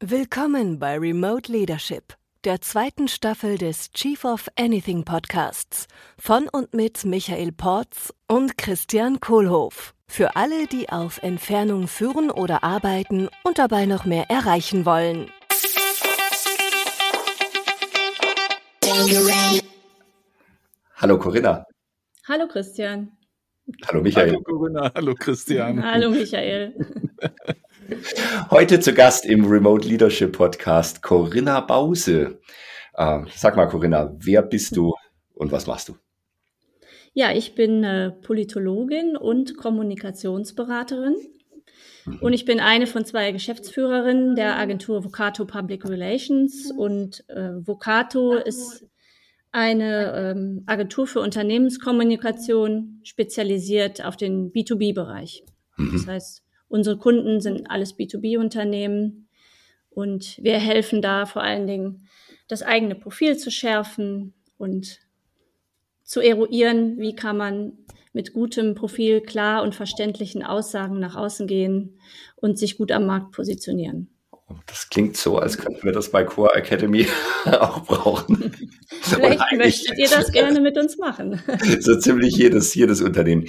Willkommen bei Remote Leadership, der zweiten Staffel des Chief of Anything Podcasts von und mit Michael Porz und Christian Kohlhoff. Für alle, die auf Entfernung führen oder arbeiten und dabei noch mehr erreichen wollen. Hallo Corinna. Hallo Christian. Hallo Michael. Hallo Corinna, hallo Christian. Hallo Michael. Heute zu Gast im Remote Leadership Podcast Corinna Bause. Äh, sag mal Corinna, wer bist du und was machst du? Ja, ich bin äh, Politologin und Kommunikationsberaterin. Mhm. Und ich bin eine von zwei Geschäftsführerinnen der Agentur Vocato Public Relations. Und äh, Vocato ist eine ähm, Agentur für Unternehmenskommunikation, spezialisiert auf den B2B-Bereich. Mhm. Das heißt, unsere Kunden sind alles B2B-Unternehmen und wir helfen da vor allen Dingen, das eigene Profil zu schärfen und zu eruieren, wie kann man mit gutem Profil klar und verständlichen Aussagen nach außen gehen und sich gut am Markt positionieren. Das klingt so, als könnten wir das bei Core Academy auch brauchen. Vielleicht möchtet ihr das gerne mit uns machen. so ziemlich jedes, jedes Unternehmen.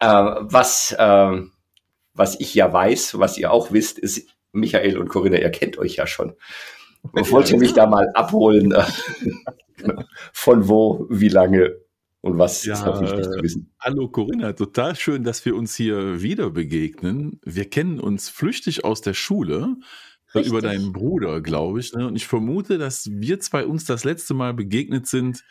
Äh, was, äh, was ich ja weiß, was ihr auch wisst, ist, Michael und Corinna, ihr kennt euch ja schon. Wollt ihr mich da mal abholen? Äh, von wo, wie lange und was ja, ist noch wichtig zu wissen? Hallo Corinna, total schön, dass wir uns hier wieder begegnen. Wir kennen uns flüchtig aus der Schule. Richtig. über deinen Bruder, glaube ich. Ne? Und ich vermute, dass wir zwei uns das letzte Mal begegnet sind.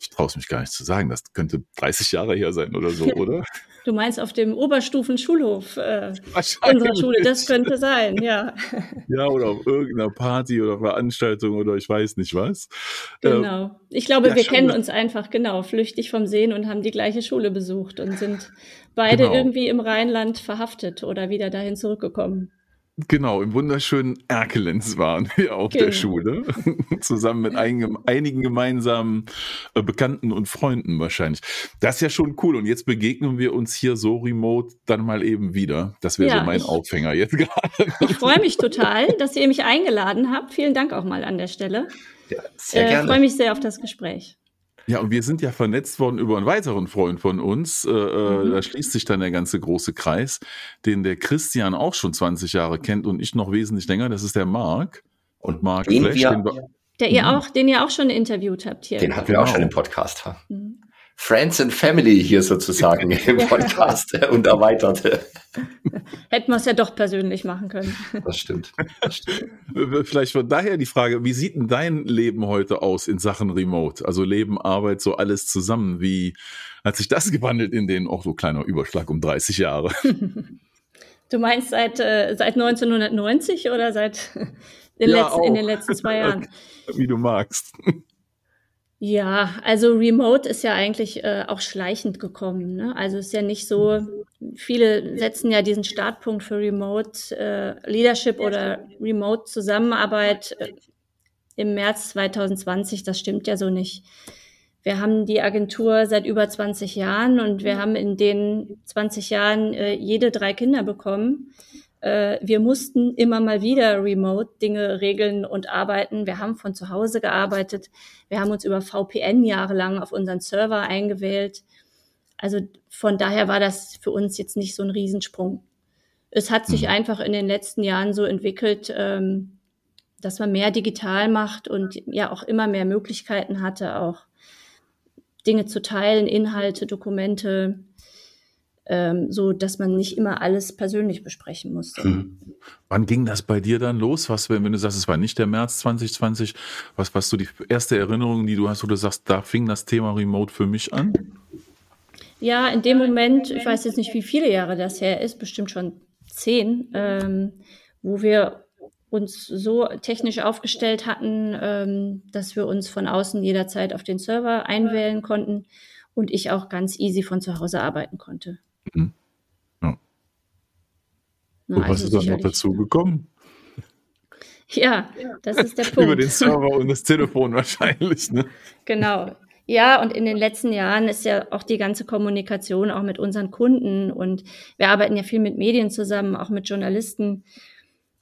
Ich traue es mich gar nicht zu sagen, das könnte 30 Jahre her sein oder so, oder? Du meinst auf dem Oberstufenschulhof äh, unserer Schule, das könnte sein, ja. Ja, oder auf irgendeiner Party oder Veranstaltung oder ich weiß nicht was. Genau. Ähm, ich glaube, ja, wir kennen uns einfach genau, flüchtig vom Sehen und haben die gleiche Schule besucht und sind beide genau. irgendwie im Rheinland verhaftet oder wieder dahin zurückgekommen. Genau, im wunderschönen Erkelenz waren wir auf genau. der Schule, zusammen mit einigen, einigen gemeinsamen äh, Bekannten und Freunden wahrscheinlich. Das ist ja schon cool und jetzt begegnen wir uns hier so remote dann mal eben wieder. Das wäre ja, so mein ich, Aufhänger jetzt gerade. Ich freue mich total, dass ihr mich eingeladen habt. Vielen Dank auch mal an der Stelle. Ja, sehr äh, gerne. Ich freue mich sehr auf das Gespräch. Ja, und wir sind ja vernetzt worden über einen weiteren Freund von uns. Äh, äh, mhm. Da schließt sich dann der ganze große Kreis, den der Christian auch schon 20 Jahre kennt und ich noch wesentlich länger. Das ist der Marc. Und Marc Flash, wir, den wir, der ihr mhm. auch, den ihr auch schon interviert habt hier. Den hatten wir auch schon im Podcast. Mhm. Friends and Family hier sozusagen im Podcast und erweiterte. Hätten wir es ja doch persönlich machen können. Das stimmt. das stimmt. Vielleicht von daher die Frage, wie sieht denn dein Leben heute aus in Sachen Remote? Also Leben, Arbeit, so alles zusammen. Wie hat sich das gewandelt in den, auch so kleiner Überschlag um 30 Jahre? Du meinst seit, äh, seit 1990 oder seit den ja, letzten, in den letzten zwei Jahren? Wie du magst. Ja, also Remote ist ja eigentlich äh, auch schleichend gekommen. Ne? Also ist ja nicht so, viele setzen ja diesen Startpunkt für Remote äh, Leadership oder Remote Zusammenarbeit äh, im März 2020. Das stimmt ja so nicht. Wir haben die Agentur seit über 20 Jahren und wir haben in den 20 Jahren äh, jede drei Kinder bekommen. Äh, wir mussten immer mal wieder remote Dinge regeln und arbeiten. Wir haben von zu Hause gearbeitet. Wir haben uns über VPN jahrelang auf unseren Server eingewählt. Also von daher war das für uns jetzt nicht so ein Riesensprung. Es hat sich mhm. einfach in den letzten Jahren so entwickelt, ähm, dass man mehr digital macht und ja auch immer mehr Möglichkeiten hatte, auch Dinge zu teilen, Inhalte, Dokumente, ähm, so dass man nicht immer alles persönlich besprechen musste. Hm. Wann ging das bei dir dann los? Was, wenn, wenn du sagst, es war nicht der März 2020, was was so die erste Erinnerung, die du hast, wo du sagst, da fing das Thema Remote für mich an? Ja, in dem Moment, ich weiß jetzt nicht, wie viele Jahre das her ist, bestimmt schon zehn, ähm, wo wir uns so technisch aufgestellt hatten, ähm, dass wir uns von außen jederzeit auf den Server einwählen konnten und ich auch ganz easy von zu Hause arbeiten konnte. Mhm. Ja. Na, und was also ist dann noch dazu gekommen? Ja, das ist der Punkt. Über den Server und das Telefon wahrscheinlich, ne? Genau. Ja, und in den letzten Jahren ist ja auch die ganze Kommunikation auch mit unseren Kunden und wir arbeiten ja viel mit Medien zusammen, auch mit Journalisten.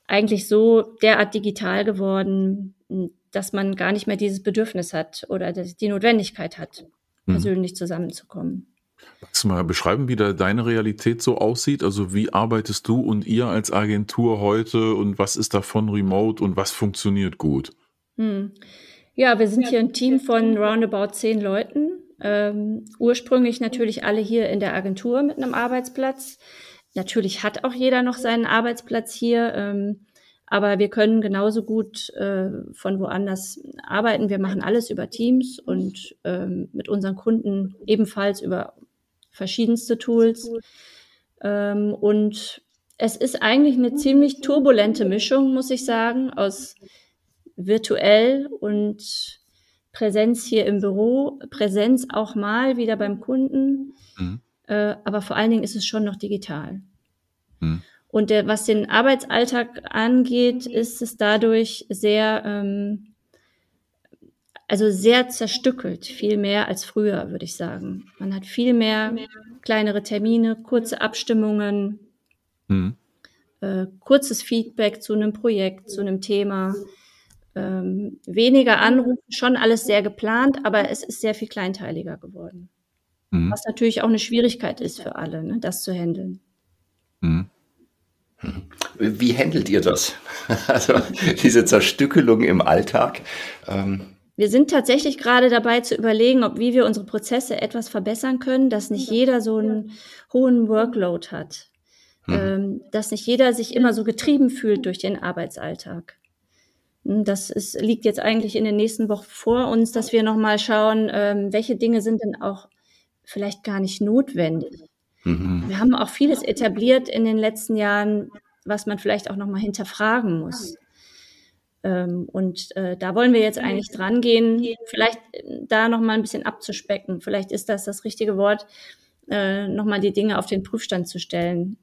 eigentlich so derart digital geworden, dass man gar nicht mehr dieses Bedürfnis hat oder die Notwendigkeit hat, mhm. persönlich zusammenzukommen. Magst du mal beschreiben, wie da deine Realität so aussieht? Also wie arbeitest du und ihr als Agentur heute und was ist davon remote und was funktioniert gut? Hm. Ja, wir sind hier ein Team von roundabout zehn Leuten. Ähm, ursprünglich natürlich alle hier in der Agentur mit einem Arbeitsplatz. Natürlich hat auch jeder noch seinen Arbeitsplatz hier. Ähm, aber wir können genauso gut äh, von woanders arbeiten. Wir machen alles über Teams und ähm, mit unseren Kunden ebenfalls über verschiedenste Tools. Ähm, und es ist eigentlich eine ziemlich turbulente Mischung, muss ich sagen, aus virtuell und Präsenz hier im Büro, Präsenz auch mal wieder beim Kunden. Mhm. Äh, aber vor allen Dingen ist es schon noch digital. Mhm. Und der, was den Arbeitsalltag angeht, ist es dadurch sehr, ähm, also sehr zerstückelt, viel mehr als früher, würde ich sagen. Man hat viel mehr kleinere Termine, kurze Abstimmungen, mhm. äh, kurzes Feedback zu einem Projekt, zu einem Thema. Ähm, weniger Anrufe, schon alles sehr geplant, aber es ist sehr viel kleinteiliger geworden. Mhm. Was natürlich auch eine Schwierigkeit ist für alle, ne, das zu handeln. Mhm. Wie handelt ihr das? Also diese Zerstückelung im Alltag. Ähm wir sind tatsächlich gerade dabei zu überlegen, ob wie wir unsere Prozesse etwas verbessern können, dass nicht jeder so einen hohen Workload hat, hm. ähm, dass nicht jeder sich immer so getrieben fühlt durch den Arbeitsalltag. Hm, das ist, liegt jetzt eigentlich in den nächsten Wochen vor uns, dass wir nochmal schauen, ähm, welche Dinge sind denn auch vielleicht gar nicht notwendig. Mhm. Wir haben auch vieles etabliert in den letzten Jahren, was man vielleicht auch nochmal hinterfragen muss. Ähm, und äh, da wollen wir jetzt eigentlich dran gehen, vielleicht äh, da nochmal ein bisschen abzuspecken. Vielleicht ist das das richtige Wort, äh, nochmal die Dinge auf den Prüfstand zu stellen.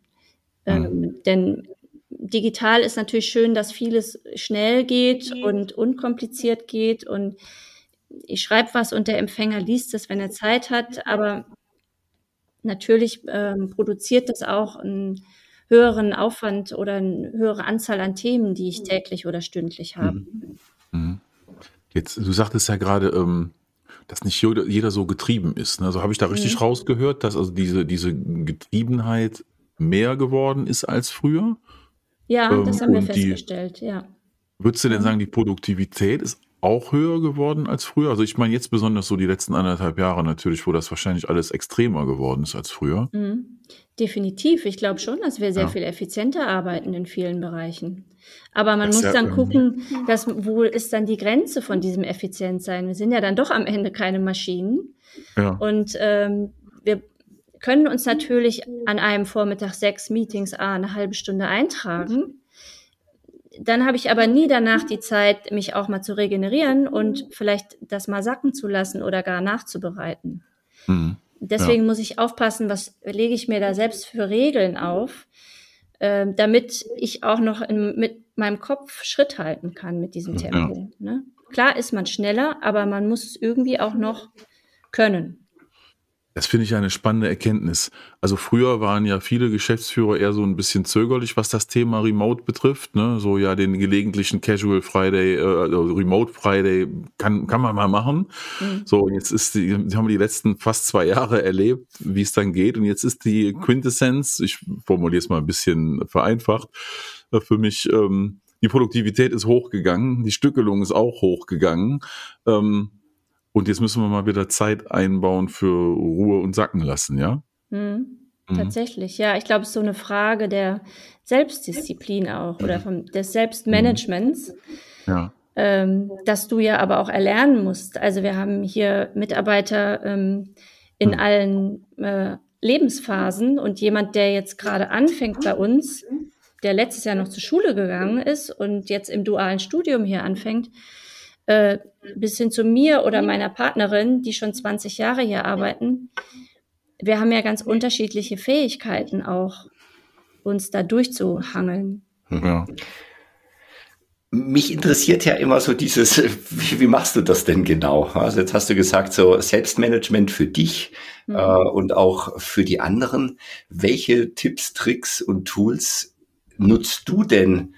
Ähm, mhm. Denn digital ist natürlich schön, dass vieles schnell geht und unkompliziert geht und ich schreibe was und der Empfänger liest es, wenn er Zeit hat, aber natürlich ähm, produziert das auch einen höheren Aufwand oder eine höhere Anzahl an Themen, die ich täglich oder stündlich habe. Mhm. mhm. Jetzt, du sagtest ja gerade, ähm, dass nicht jeder, so getrieben ist. Ne? Also habe ich da richtig mhm. rausgehört, dass also diese, diese Getriebenheit mehr geworden ist als früher? Ja, ähm, das haben wir festgestellt, die, ja. Würdest du denn mhm. sagen, die Produktivität ist auch höher geworden als früher? Also ich meine jetzt besonders so die letzten anderthalb Jahre natürlich, wo das wahrscheinlich alles extremer geworden ist als früher. Mhm. Definitiv. Ich glaube schon, dass wir sehr ja. viel effizienter arbeiten in vielen Bereichen. Aber man das muss dann gucken, dass, wo ist dann die Grenze von diesem Effizienzsein? Wir sind ja dann doch am Ende keine Maschinen. Ja. Und ähm, wir können uns natürlich an einem Vormittag sechs Meetings A eine halbe Stunde eintragen dann habe ich aber nie danach die Zeit, mich auch mal zu regenerieren und vielleicht das mal sacken zu lassen oder gar nachzubereiten. Mhm. Deswegen ja. muss ich aufpassen, was lege ich mir da selbst für Regeln auf, äh, damit ich auch noch in, mit meinem Kopf Schritt halten kann mit diesem Tempo. Ja. Ne? Klar ist man schneller, aber man muss es irgendwie auch noch können. Das finde ich eine spannende Erkenntnis. Also früher waren ja viele Geschäftsführer eher so ein bisschen zögerlich, was das Thema Remote betrifft. Ne? So ja, den gelegentlichen Casual Friday, äh, also Remote Friday kann, kann man mal machen. Mhm. So, jetzt ist die, haben wir die letzten fast zwei Jahre erlebt, wie es dann geht. Und jetzt ist die Quintessenz, ich formuliere es mal ein bisschen vereinfacht, äh, für mich, ähm, die Produktivität ist hochgegangen, die Stückelung ist auch hochgegangen. Ähm, und jetzt müssen wir mal wieder Zeit einbauen für Ruhe und Sacken lassen, ja? Mhm. Mhm. Tatsächlich, ja. Ich glaube, es ist so eine Frage der Selbstdisziplin auch oder vom, des Selbstmanagements. Ja. Ähm, dass du ja aber auch erlernen musst. Also wir haben hier Mitarbeiter ähm, in mhm. allen äh, Lebensphasen und jemand, der jetzt gerade anfängt bei uns, der letztes Jahr noch zur Schule gegangen ist und jetzt im dualen Studium hier anfängt, äh, bis hin zu mir oder meiner Partnerin, die schon 20 Jahre hier arbeiten, wir haben ja ganz unterschiedliche Fähigkeiten auch, uns da durchzuhangeln. Ja. Mich interessiert ja immer so dieses, wie, wie, machst du das denn genau? Also jetzt hast du gesagt, so Selbstmanagement für dich mhm. äh, und auch für die anderen. Welche Tipps, Tricks und Tools nutzt du denn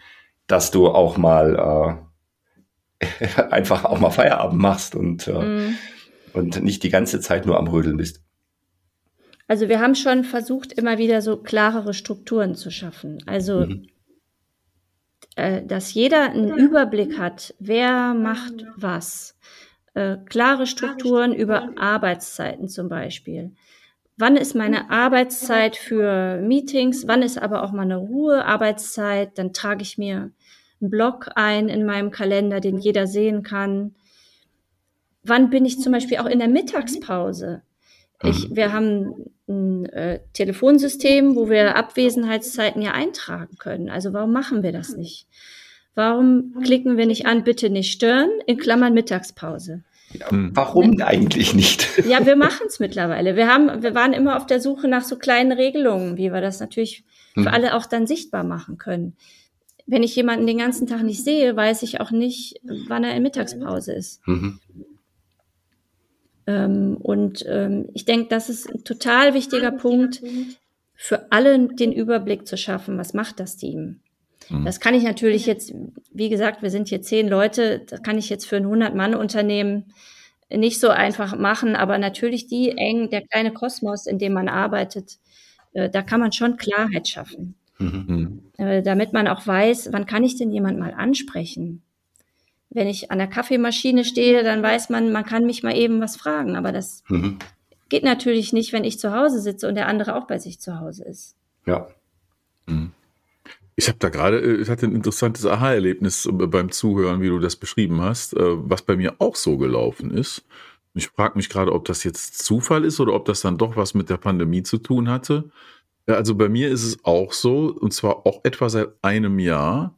dass du auch mal äh, einfach auch mal Feierabend machst und, äh, mm. und nicht die ganze Zeit nur am Rödeln bist. Also wir haben schon versucht, immer wieder so klarere Strukturen zu schaffen. Also, mhm. äh, dass jeder einen Überblick hat, wer macht was. Äh, klare Strukturen über Arbeitszeiten zum Beispiel. Wann ist meine Arbeitszeit für Meetings? Wann ist aber auch meine Ruhearbeitszeit? Dann trage ich mir einen Block ein in meinem Kalender, den jeder sehen kann. Wann bin ich zum Beispiel auch in der Mittagspause? Ich, mhm. wir haben ein äh, Telefonsystem, wo wir Abwesenheitszeiten ja eintragen können. Also warum machen wir das nicht? Warum klicken wir nicht an, bitte nicht stören, in Klammern Mittagspause? Ja, warum eigentlich nicht? Ja, wir machen es mittlerweile. Wir haben, wir waren immer auf der Suche nach so kleinen Regelungen, wie wir das natürlich für alle auch dann sichtbar machen können. Wenn ich jemanden den ganzen Tag nicht sehe, weiß ich auch nicht, wann er in Mittagspause ist. Mhm. Ähm, und ähm, ich denke, das ist ein total wichtiger Punkt, für alle den Überblick zu schaffen, was macht das Team. Mhm. Das kann ich natürlich jetzt, wie gesagt, wir sind hier zehn Leute, das kann ich jetzt für ein 100-Mann-Unternehmen nicht so einfach machen, aber natürlich die eng, der kleine Kosmos, in dem man arbeitet, äh, da kann man schon Klarheit schaffen. Mhm. Äh, damit man auch weiß, wann kann ich denn jemand mal ansprechen? wenn ich an der Kaffeemaschine stehe, dann weiß man, man kann mich mal eben was fragen. Aber das mhm. geht natürlich nicht, wenn ich zu Hause sitze und der andere auch bei sich zu Hause ist. Ja. Mhm. Ich habe da gerade, äh, ich hatte ein interessantes Aha-Erlebnis äh, beim Zuhören, wie du das beschrieben hast, was bei mir auch so gelaufen ist. Ich frage mich gerade, ob das jetzt Zufall ist oder ob das dann doch was mit der Pandemie zu tun hatte. Also bei mir ist es auch so, und zwar auch etwa seit einem Jahr,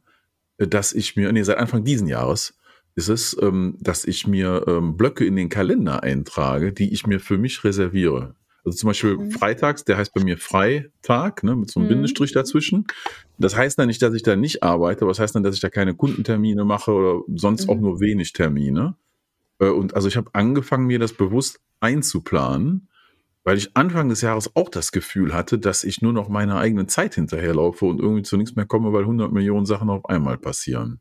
dass ich mir, nee, seit Anfang diesen Jahres, ist es, ähm, dass ich mir ähm, Blöcke in den Kalender eintrage, die ich mir für mich reserviere. Also zum Beispiel mhm. freitags, der heißt bei mir Freitag, ne, mit so einem mhm. Bindestrich dazwischen. Das heißt dann nicht, dass ich da nicht arbeite, aber das heißt dann, dass ich da keine Kundentermine mache oder sonst mhm. auch nur wenig Termine. Äh, und also ich habe angefangen, mir das bewusst einzuplanen, weil ich Anfang des Jahres auch das Gefühl hatte, dass ich nur noch meiner eigenen Zeit hinterherlaufe und irgendwie zu nichts mehr komme, weil 100 Millionen Sachen auf einmal passieren.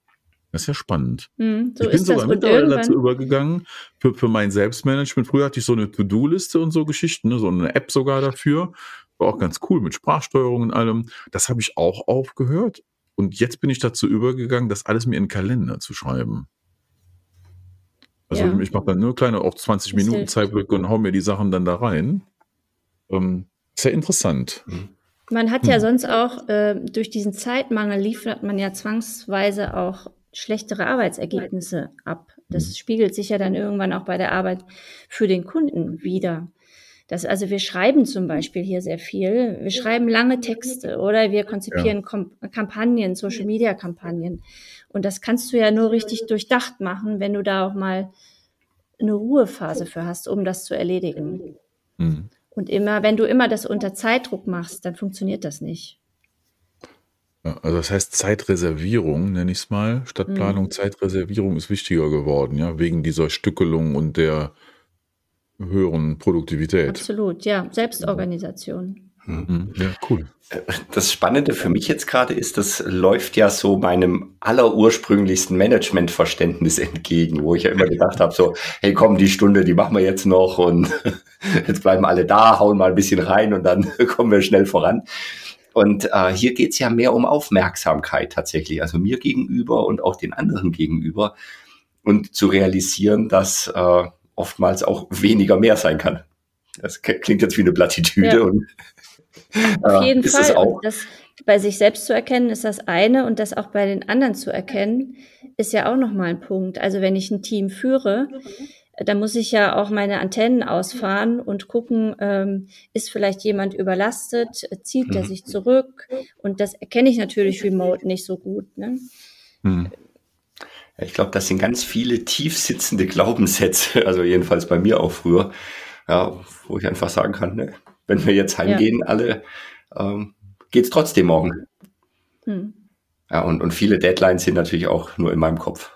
Das ist ja spannend. Mm, so ich bin sogar mittlerweile dazu übergegangen, für, für mein Selbstmanagement. Früher hatte ich so eine To-Do-Liste und so Geschichten, ne, so eine App sogar dafür. War auch ganz cool mit Sprachsteuerung und allem. Das habe ich auch aufgehört. Und jetzt bin ich dazu übergegangen, das alles mir in den Kalender zu schreiben. Also ja. ich mache dann nur kleine, auch 20 das Minuten Zeitblöcke und hau mir die Sachen dann da rein. Ähm, sehr interessant. Mhm. Man hat ja hm. sonst auch äh, durch diesen Zeitmangel liefert man ja zwangsweise auch schlechtere Arbeitsergebnisse ab. Das mhm. spiegelt sich ja dann irgendwann auch bei der Arbeit für den Kunden wieder. Das, also wir schreiben zum Beispiel hier sehr viel. Wir schreiben lange Texte oder wir konzipieren ja. Kampagnen, Social Media Kampagnen. Und das kannst du ja nur richtig durchdacht machen, wenn du da auch mal eine Ruhephase für hast, um das zu erledigen. Mhm. Und immer, wenn du immer das unter Zeitdruck machst, dann funktioniert das nicht. Ja, also das heißt Zeitreservierung, nenne ich es mal. Stadtplanung, mhm. Zeitreservierung ist wichtiger geworden, ja, wegen dieser Stückelung und der höheren Produktivität. Absolut, ja. Selbstorganisation. Mhm. mhm. Ja, cool. Das Spannende für mich jetzt gerade ist, das läuft ja so meinem allerursprünglichsten Managementverständnis entgegen, wo ich ja immer gedacht habe, so, hey komm, die Stunde, die machen wir jetzt noch und jetzt bleiben alle da, hauen mal ein bisschen rein und dann kommen wir schnell voran. Und äh, hier geht's ja mehr um Aufmerksamkeit tatsächlich, also mir gegenüber und auch den anderen gegenüber. Und zu realisieren, dass äh, oftmals auch weniger mehr sein kann. Das klingt jetzt wie eine Plattitüde. Ja. Und, äh, Auf jeden Fall. Das, auch das bei sich selbst zu erkennen, ist das eine und das auch bei den anderen zu erkennen, ist ja auch nochmal ein Punkt. Also wenn ich ein Team führe, da muss ich ja auch meine Antennen ausfahren und gucken, ähm, ist vielleicht jemand überlastet, zieht er mhm. sich zurück? Und das erkenne ich natürlich remote nicht so gut. Ne? Mhm. Ich glaube, das sind ganz viele tief sitzende Glaubenssätze, also jedenfalls bei mir auch früher, ja, wo ich einfach sagen kann, ne, wenn wir jetzt heimgehen, ja. alle, ähm, geht es trotzdem morgen. Hm. Ja, und, und viele Deadlines sind natürlich auch nur in meinem Kopf.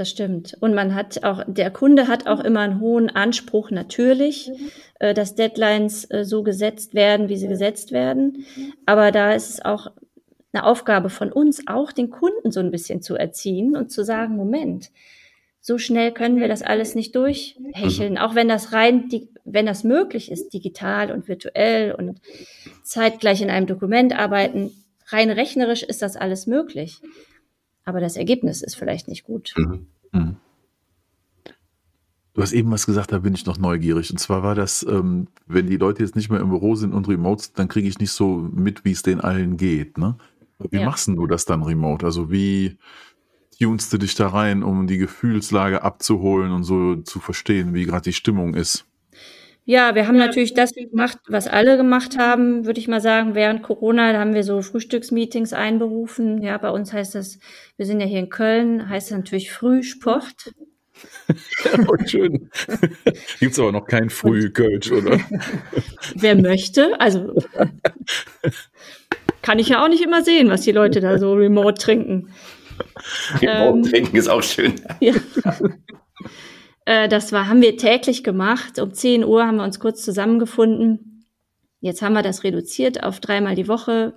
Das stimmt. Und man hat auch, der Kunde hat auch immer einen hohen Anspruch natürlich, mhm. äh, dass Deadlines äh, so gesetzt werden, wie sie gesetzt werden. Aber da ist es auch eine Aufgabe von uns, auch den Kunden so ein bisschen zu erziehen und zu sagen, Moment, so schnell können wir das alles nicht durchhecheln, auch wenn das rein, wenn das möglich ist, digital und virtuell und zeitgleich in einem Dokument arbeiten, rein rechnerisch ist das alles möglich. Aber das Ergebnis ist vielleicht nicht gut. Mhm. Mhm. Du hast eben was gesagt, da bin ich noch neugierig. Und zwar war das, ähm, wenn die Leute jetzt nicht mehr im Büro sind und remote, dann kriege ich nicht so mit, wie es den allen geht. Ne? Wie ja. machst du das dann remote? Also wie tunst du dich da rein, um die Gefühlslage abzuholen und so zu verstehen, wie gerade die Stimmung ist? Ja, wir haben natürlich das gemacht, was alle gemacht haben, würde ich mal sagen. Während Corona haben wir so Frühstücksmeetings einberufen. Ja, bei uns heißt das, wir sind ja hier in Köln, heißt das natürlich Frühsport. oh, schön. Gibt es aber noch kein Frühkölsch, oder? Wer möchte, also kann ich ja auch nicht immer sehen, was die Leute da so remote trinken. Remote ähm, trinken ist auch schön. Ja. Äh, das war, haben wir täglich gemacht. Um 10 Uhr haben wir uns kurz zusammengefunden. Jetzt haben wir das reduziert auf dreimal die Woche.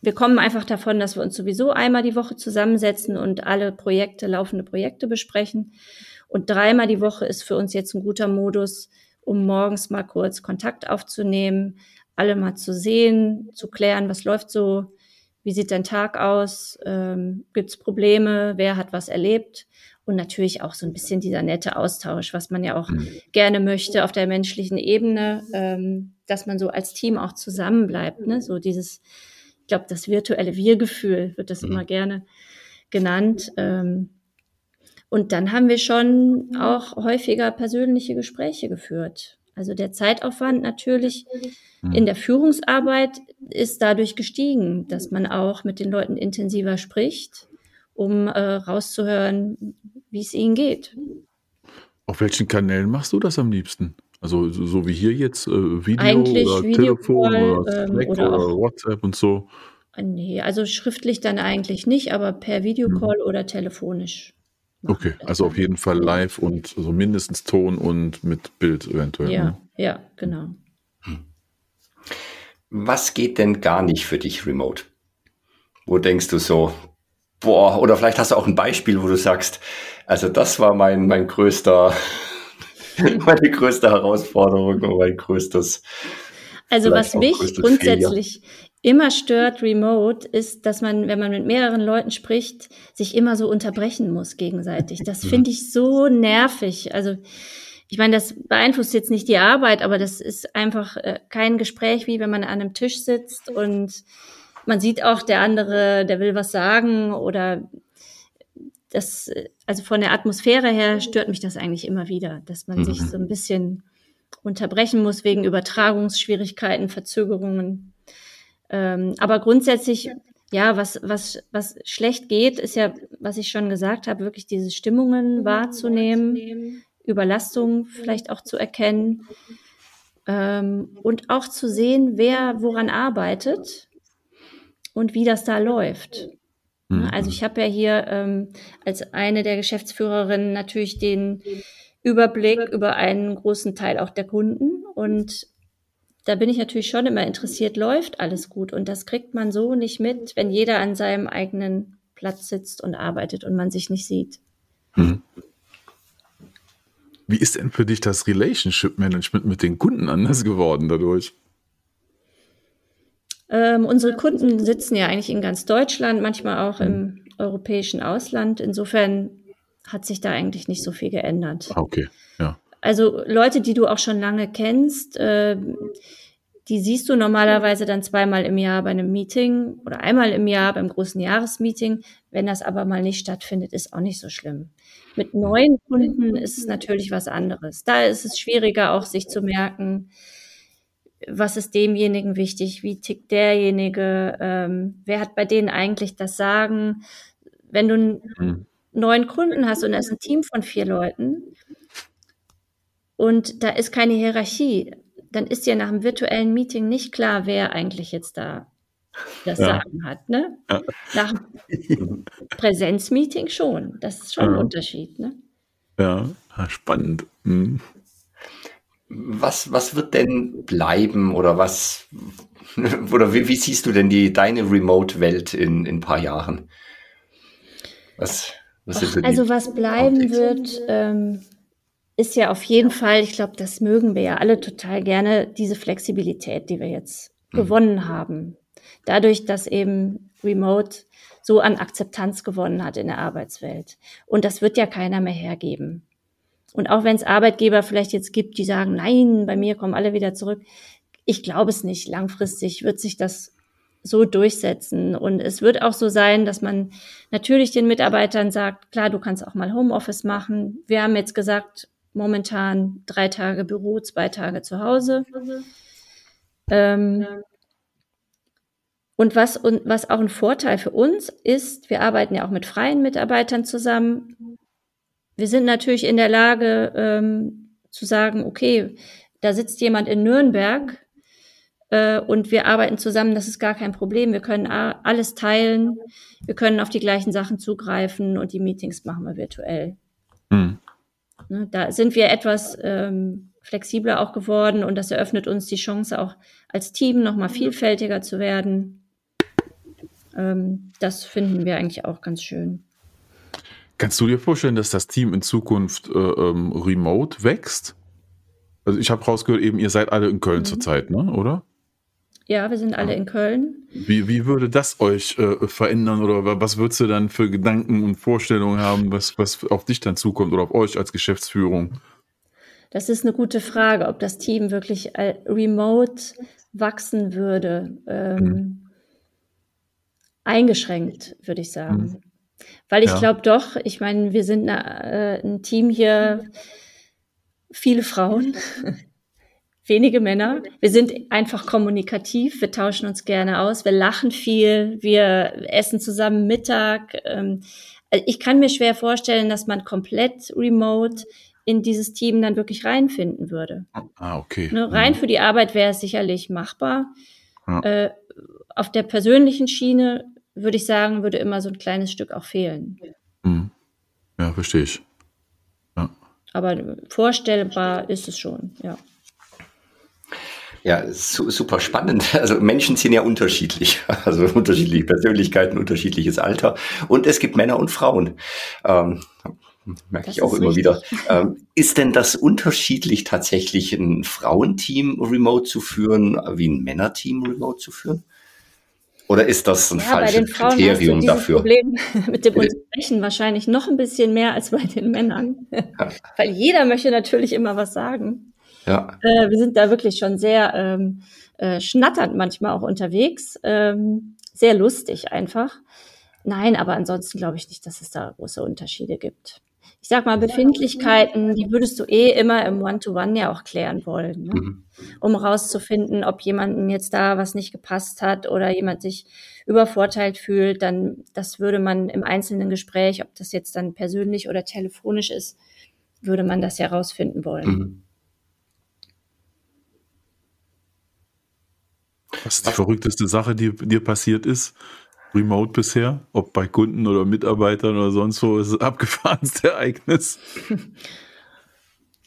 Wir kommen einfach davon, dass wir uns sowieso einmal die Woche zusammensetzen und alle Projekte, laufende Projekte besprechen. Und dreimal die Woche ist für uns jetzt ein guter Modus, um morgens mal kurz Kontakt aufzunehmen, alle mal zu sehen, zu klären, was läuft so, wie sieht dein Tag aus, ähm, gibt es Probleme, wer hat was erlebt und natürlich auch so ein bisschen dieser nette Austausch, was man ja auch mhm. gerne möchte auf der menschlichen Ebene, ähm, dass man so als Team auch zusammenbleibt, ne? so dieses, ich glaube, das virtuelle Wir-Gefühl wird das mhm. immer gerne genannt. Ähm, und dann haben wir schon auch häufiger persönliche Gespräche geführt. Also der Zeitaufwand natürlich mhm. in der Führungsarbeit ist dadurch gestiegen, dass man auch mit den Leuten intensiver spricht, um äh, rauszuhören, wie es ihnen geht. Auf welchen Kanälen machst du das am liebsten? Also so wie hier jetzt äh, Video Eigentlich oder Video Telefon oder, ähm, Slack oder, oder WhatsApp und so? Nee, also schriftlich dann eigentlich nicht, aber per Videocall mhm. oder telefonisch. Okay, also auf jeden Fall live und so mindestens Ton und mit Bild eventuell. Ja, ne? ja, genau. Was geht denn gar nicht für dich remote? Wo denkst du so, boah, oder vielleicht hast du auch ein Beispiel, wo du sagst, also das war mein, mein größter, meine größte Herausforderung und mein größtes. Also was mich grundsätzlich Fehler immer stört remote, ist, dass man, wenn man mit mehreren Leuten spricht, sich immer so unterbrechen muss gegenseitig. Das finde ich so nervig. Also ich meine, das beeinflusst jetzt nicht die Arbeit, aber das ist einfach äh, kein Gespräch, wie wenn man an einem Tisch sitzt und man sieht auch, der andere, der will was sagen oder das, also von der Atmosphäre her stört mich das eigentlich immer wieder, dass man mhm. sich so ein bisschen unterbrechen muss wegen Übertragungsschwierigkeiten, Verzögerungen. Ähm, aber grundsätzlich, ja, was, was, was schlecht geht, ist ja, was ich schon gesagt habe, wirklich diese Stimmungen wahrzunehmen, Überlastung vielleicht auch zu erkennen ähm, und auch zu sehen, wer woran arbeitet und wie das da läuft. Mhm. Also ich habe ja hier ähm, als eine der Geschäftsführerinnen natürlich den Überblick über einen großen Teil auch der Kunden und da bin ich natürlich schon immer interessiert, läuft alles gut. Und das kriegt man so nicht mit, wenn jeder an seinem eigenen Platz sitzt und arbeitet und man sich nicht sieht. Hm. Wie ist denn für dich das Relationship Management mit den Kunden anders geworden dadurch? Ähm, unsere Kunden sitzen ja eigentlich in ganz Deutschland, manchmal auch im europäischen Ausland. Insofern hat sich da eigentlich nicht so viel geändert. Ah, okay, ja. Also Leute, die du auch schon lange kennst, äh, die siehst du normalerweise dann zweimal im Jahr bei einem Meeting oder einmal im Jahr beim großen Jahresmeeting. Wenn das aber mal nicht stattfindet, ist auch nicht so schlimm. Mit neuen Kunden ist es natürlich was anderes. Da ist es schwieriger auch sich zu merken, was ist demjenigen wichtig, wie tickt derjenige, ähm, wer hat bei denen eigentlich das Sagen. Wenn du einen mhm. neuen Kunden hast und da ist ein Team von vier Leuten, und da ist keine Hierarchie, dann ist ja nach einem virtuellen Meeting nicht klar, wer eigentlich jetzt da das ja. Sagen hat. Ne? Ja. Nach einem Präsenzmeeting schon. Das ist schon ja. ein Unterschied. Ne? Ja, spannend. Mhm. Was, was wird denn bleiben oder was, oder wie, wie, siehst du denn die, deine Remote-Welt in, in ein paar Jahren? Was, was Och, also was bleiben wird, ähm, ist ja auf jeden Fall, ich glaube, das mögen wir ja alle total gerne, diese Flexibilität, die wir jetzt mhm. gewonnen haben. Dadurch, dass eben Remote so an Akzeptanz gewonnen hat in der Arbeitswelt. Und das wird ja keiner mehr hergeben. Und auch wenn es Arbeitgeber vielleicht jetzt gibt, die sagen, nein, bei mir kommen alle wieder zurück. Ich glaube es nicht. Langfristig wird sich das so durchsetzen. Und es wird auch so sein, dass man natürlich den Mitarbeitern sagt, klar, du kannst auch mal Homeoffice machen. Wir haben jetzt gesagt, momentan drei Tage Büro, zwei Tage zu Hause. Ähm, und was, und was auch ein Vorteil für uns ist, wir arbeiten ja auch mit freien Mitarbeitern zusammen. Wir sind natürlich in der Lage ähm, zu sagen, okay, da sitzt jemand in Nürnberg äh, und wir arbeiten zusammen, das ist gar kein Problem. Wir können alles teilen, wir können auf die gleichen Sachen zugreifen und die Meetings machen wir virtuell. Mhm. Ne, da sind wir etwas ähm, flexibler auch geworden und das eröffnet uns die Chance, auch als Team nochmal vielfältiger zu werden. Ähm, das finden wir eigentlich auch ganz schön. Kannst du dir vorstellen, dass das Team in Zukunft äh, ähm, remote wächst? Also ich habe rausgehört, eben ihr seid alle in Köln mhm. zurzeit, ne? oder? Ja, wir sind alle in Köln. Wie, wie würde das euch äh, verändern oder was würdest du dann für Gedanken und Vorstellungen haben, was, was auf dich dann zukommt oder auf euch als Geschäftsführung? Das ist eine gute Frage, ob das Team wirklich äh, remote wachsen würde. Ähm, mhm eingeschränkt, würde ich sagen. Mhm. Weil ich ja. glaube doch, ich meine, wir sind eine, äh, ein Team hier, viele Frauen, wenige Männer. Wir sind einfach kommunikativ, wir tauschen uns gerne aus, wir lachen viel, wir essen zusammen Mittag. Ähm, also ich kann mir schwer vorstellen, dass man komplett remote in dieses Team dann wirklich reinfinden würde. Ah, okay. Ne, rein mhm. für die Arbeit wäre es sicherlich machbar. Ja. Äh, auf der persönlichen Schiene würde ich sagen, würde immer so ein kleines Stück auch fehlen. Mhm. Ja, verstehe ich. Ja. Aber vorstellbar ist es schon, ja. Ja, super spannend. Also Menschen sind ja unterschiedlich, also unterschiedliche Persönlichkeiten, unterschiedliches Alter und es gibt Männer und Frauen. Ähm, merke das ich auch immer richtig. wieder. Ähm, ist denn das unterschiedlich tatsächlich ein Frauenteam remote zu führen, wie ein Männerteam remote zu führen? Oder ist das ein ja, falsches Kriterium dafür? Problem mit dem Unterbrechen wahrscheinlich noch ein bisschen mehr als bei den Männern. Ja. Weil jeder möchte natürlich immer was sagen. Ja. Äh, wir sind da wirklich schon sehr ähm, äh, schnatternd manchmal auch unterwegs. Ähm, sehr lustig einfach. Nein, aber ansonsten glaube ich nicht, dass es da große Unterschiede gibt ich sag mal, Befindlichkeiten, die würdest du eh immer im One-to-One -One ja auch klären wollen, ne? mhm. um rauszufinden, ob jemandem jetzt da was nicht gepasst hat oder jemand sich übervorteilt fühlt, dann das würde man im einzelnen Gespräch, ob das jetzt dann persönlich oder telefonisch ist, würde man das ja rausfinden wollen. Mhm. Was ist die verrückteste Sache, die dir passiert ist? Remote bisher? Ob bei Kunden oder Mitarbeitern oder sonst wo, ist es abgefahrenste Ereignis?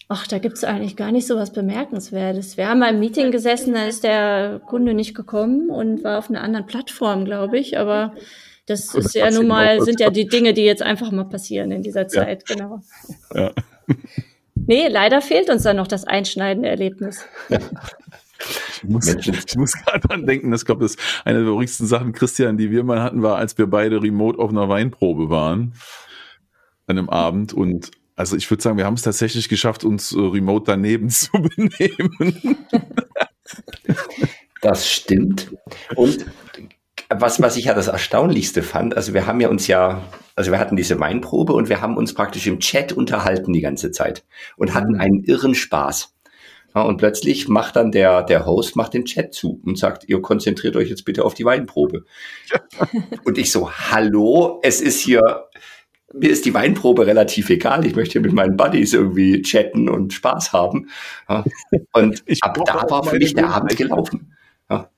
Ach, da gibt es eigentlich gar nicht so was Bemerkenswertes. Wir haben mal im Meeting gesessen, da ist der Kunde nicht gekommen und war auf einer anderen Plattform, glaube ich. Aber das ist ja nun mal, sind ja die Dinge, die jetzt einfach mal passieren in dieser Zeit, ja. genau. Ja. Nee, leider fehlt uns dann noch das einschneidende Erlebnis. Ich muss, ich muss gerade dran denken, das glaube ich, eine der verrücktesten Sachen, Christian, die wir mal hatten, war, als wir beide remote auf einer Weinprobe waren, an einem Abend und also ich würde sagen, wir haben es tatsächlich geschafft, uns äh, remote daneben zu benehmen. Das stimmt. Und was, was ich ja das Erstaunlichste fand, also wir haben ja uns ja, also wir hatten diese Weinprobe und wir haben uns praktisch im Chat unterhalten die ganze Zeit und hatten mhm. einen irren Spaß. Ja, und plötzlich macht dann der, der Host macht den Chat zu und sagt, ihr konzentriert euch jetzt bitte auf die Weinprobe. und ich so, hallo, es ist hier, mir ist die Weinprobe relativ egal. Ich möchte hier mit meinen Buddies irgendwie chatten und Spaß haben. Ja, und ich ab da war für mich der Abend gelaufen. Ja.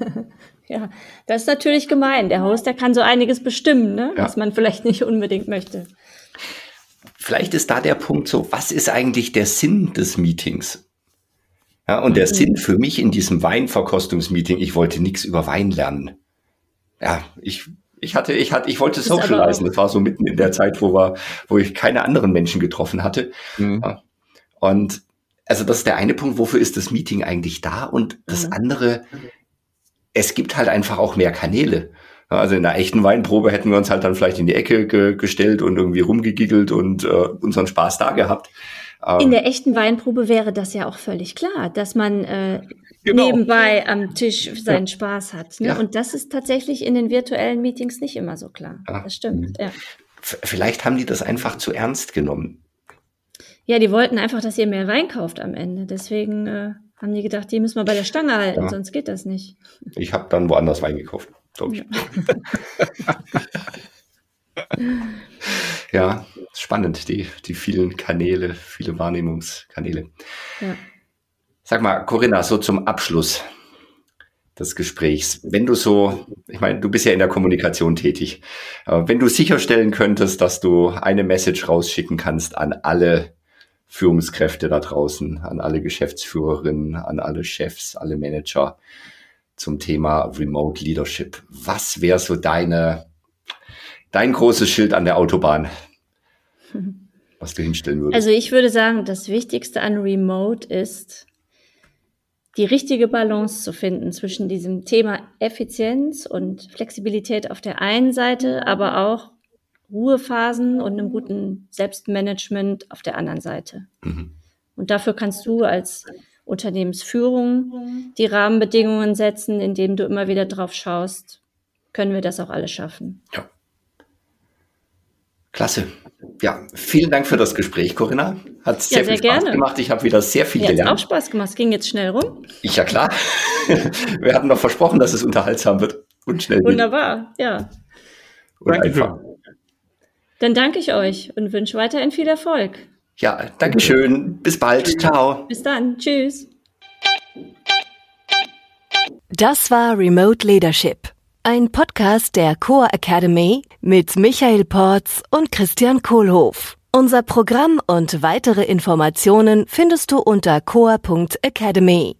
ja. das ist natürlich gemein. Der Host, der kann so einiges bestimmen, ne? was man vielleicht nicht unbedingt möchte. Vielleicht ist da der Punkt so, was ist eigentlich der Sinn des Meetings? Ja, und der mhm. Sinn für mich in diesem Weinverkostungsmeeting, ich wollte nichts über Wein lernen. Ja, ich, ich hatte, ich hatte, ich wollte socializen. Das war so mitten in der Zeit, wo wir, wo ich keine anderen Menschen getroffen hatte. Mhm. Ja. Und also das ist der eine Punkt, wofür ist das Meeting eigentlich da? Und das mhm. andere, es gibt halt einfach auch mehr Kanäle. Also in einer echten Weinprobe hätten wir uns halt dann vielleicht in die Ecke ge gestellt und irgendwie rumgegiggelt und äh, unseren Spaß da gehabt. Ähm, in der echten Weinprobe wäre das ja auch völlig klar, dass man äh, genau. nebenbei am Tisch seinen ja. Spaß hat. Ne? Ja. Und das ist tatsächlich in den virtuellen Meetings nicht immer so klar. Ja. Das stimmt. Mhm. Ja. Vielleicht haben die das einfach zu ernst genommen. Ja, die wollten einfach, dass ihr mehr Wein kauft am Ende. Deswegen äh, haben die gedacht, die müssen wir bei der Stange halten, sonst geht das nicht. Ich habe dann woanders Wein gekauft, glaube ich. ja, spannend, die, die vielen Kanäle, viele Wahrnehmungskanäle. Ja. Sag mal, Corinna, so zum Abschluss des Gesprächs. Wenn du so, ich meine, du bist ja in der Kommunikation tätig, wenn du sicherstellen könntest, dass du eine Message rausschicken kannst an alle Führungskräfte da draußen, an alle Geschäftsführerinnen, an alle Chefs, alle Manager zum Thema Remote Leadership. Was wäre so deine, dein großes Schild an der Autobahn? Was du hinstellen würdest? Also ich würde sagen, das Wichtigste an Remote ist, die richtige Balance zu finden zwischen diesem Thema Effizienz und Flexibilität auf der einen Seite, aber auch Ruhephasen und einem guten Selbstmanagement auf der anderen Seite. Mhm. Und dafür kannst du als Unternehmensführung die Rahmenbedingungen setzen, indem du immer wieder drauf schaust, können wir das auch alles schaffen. Ja. Klasse. Ja, vielen Dank für das Gespräch, Corinna. Hat sehr, ja, sehr viel Spaß gerne. gemacht. Ich habe wieder sehr viel ja, gelernt. Hat auch Spaß gemacht. Es ging jetzt schnell rum. Ich ja klar. Wir hatten noch versprochen, dass es unterhaltsam wird und schnell. Wunderbar, geht. ja. Und danke einfach. Dann danke ich euch und wünsche weiterhin viel Erfolg. Ja, danke schön. Bis bald. Ciao. Bis dann. Tschüss. Das war Remote Leadership ein Podcast der Core Academy mit Michael Porz und Christian Kohlhoff. Unser Programm und weitere Informationen findest du unter core.academy.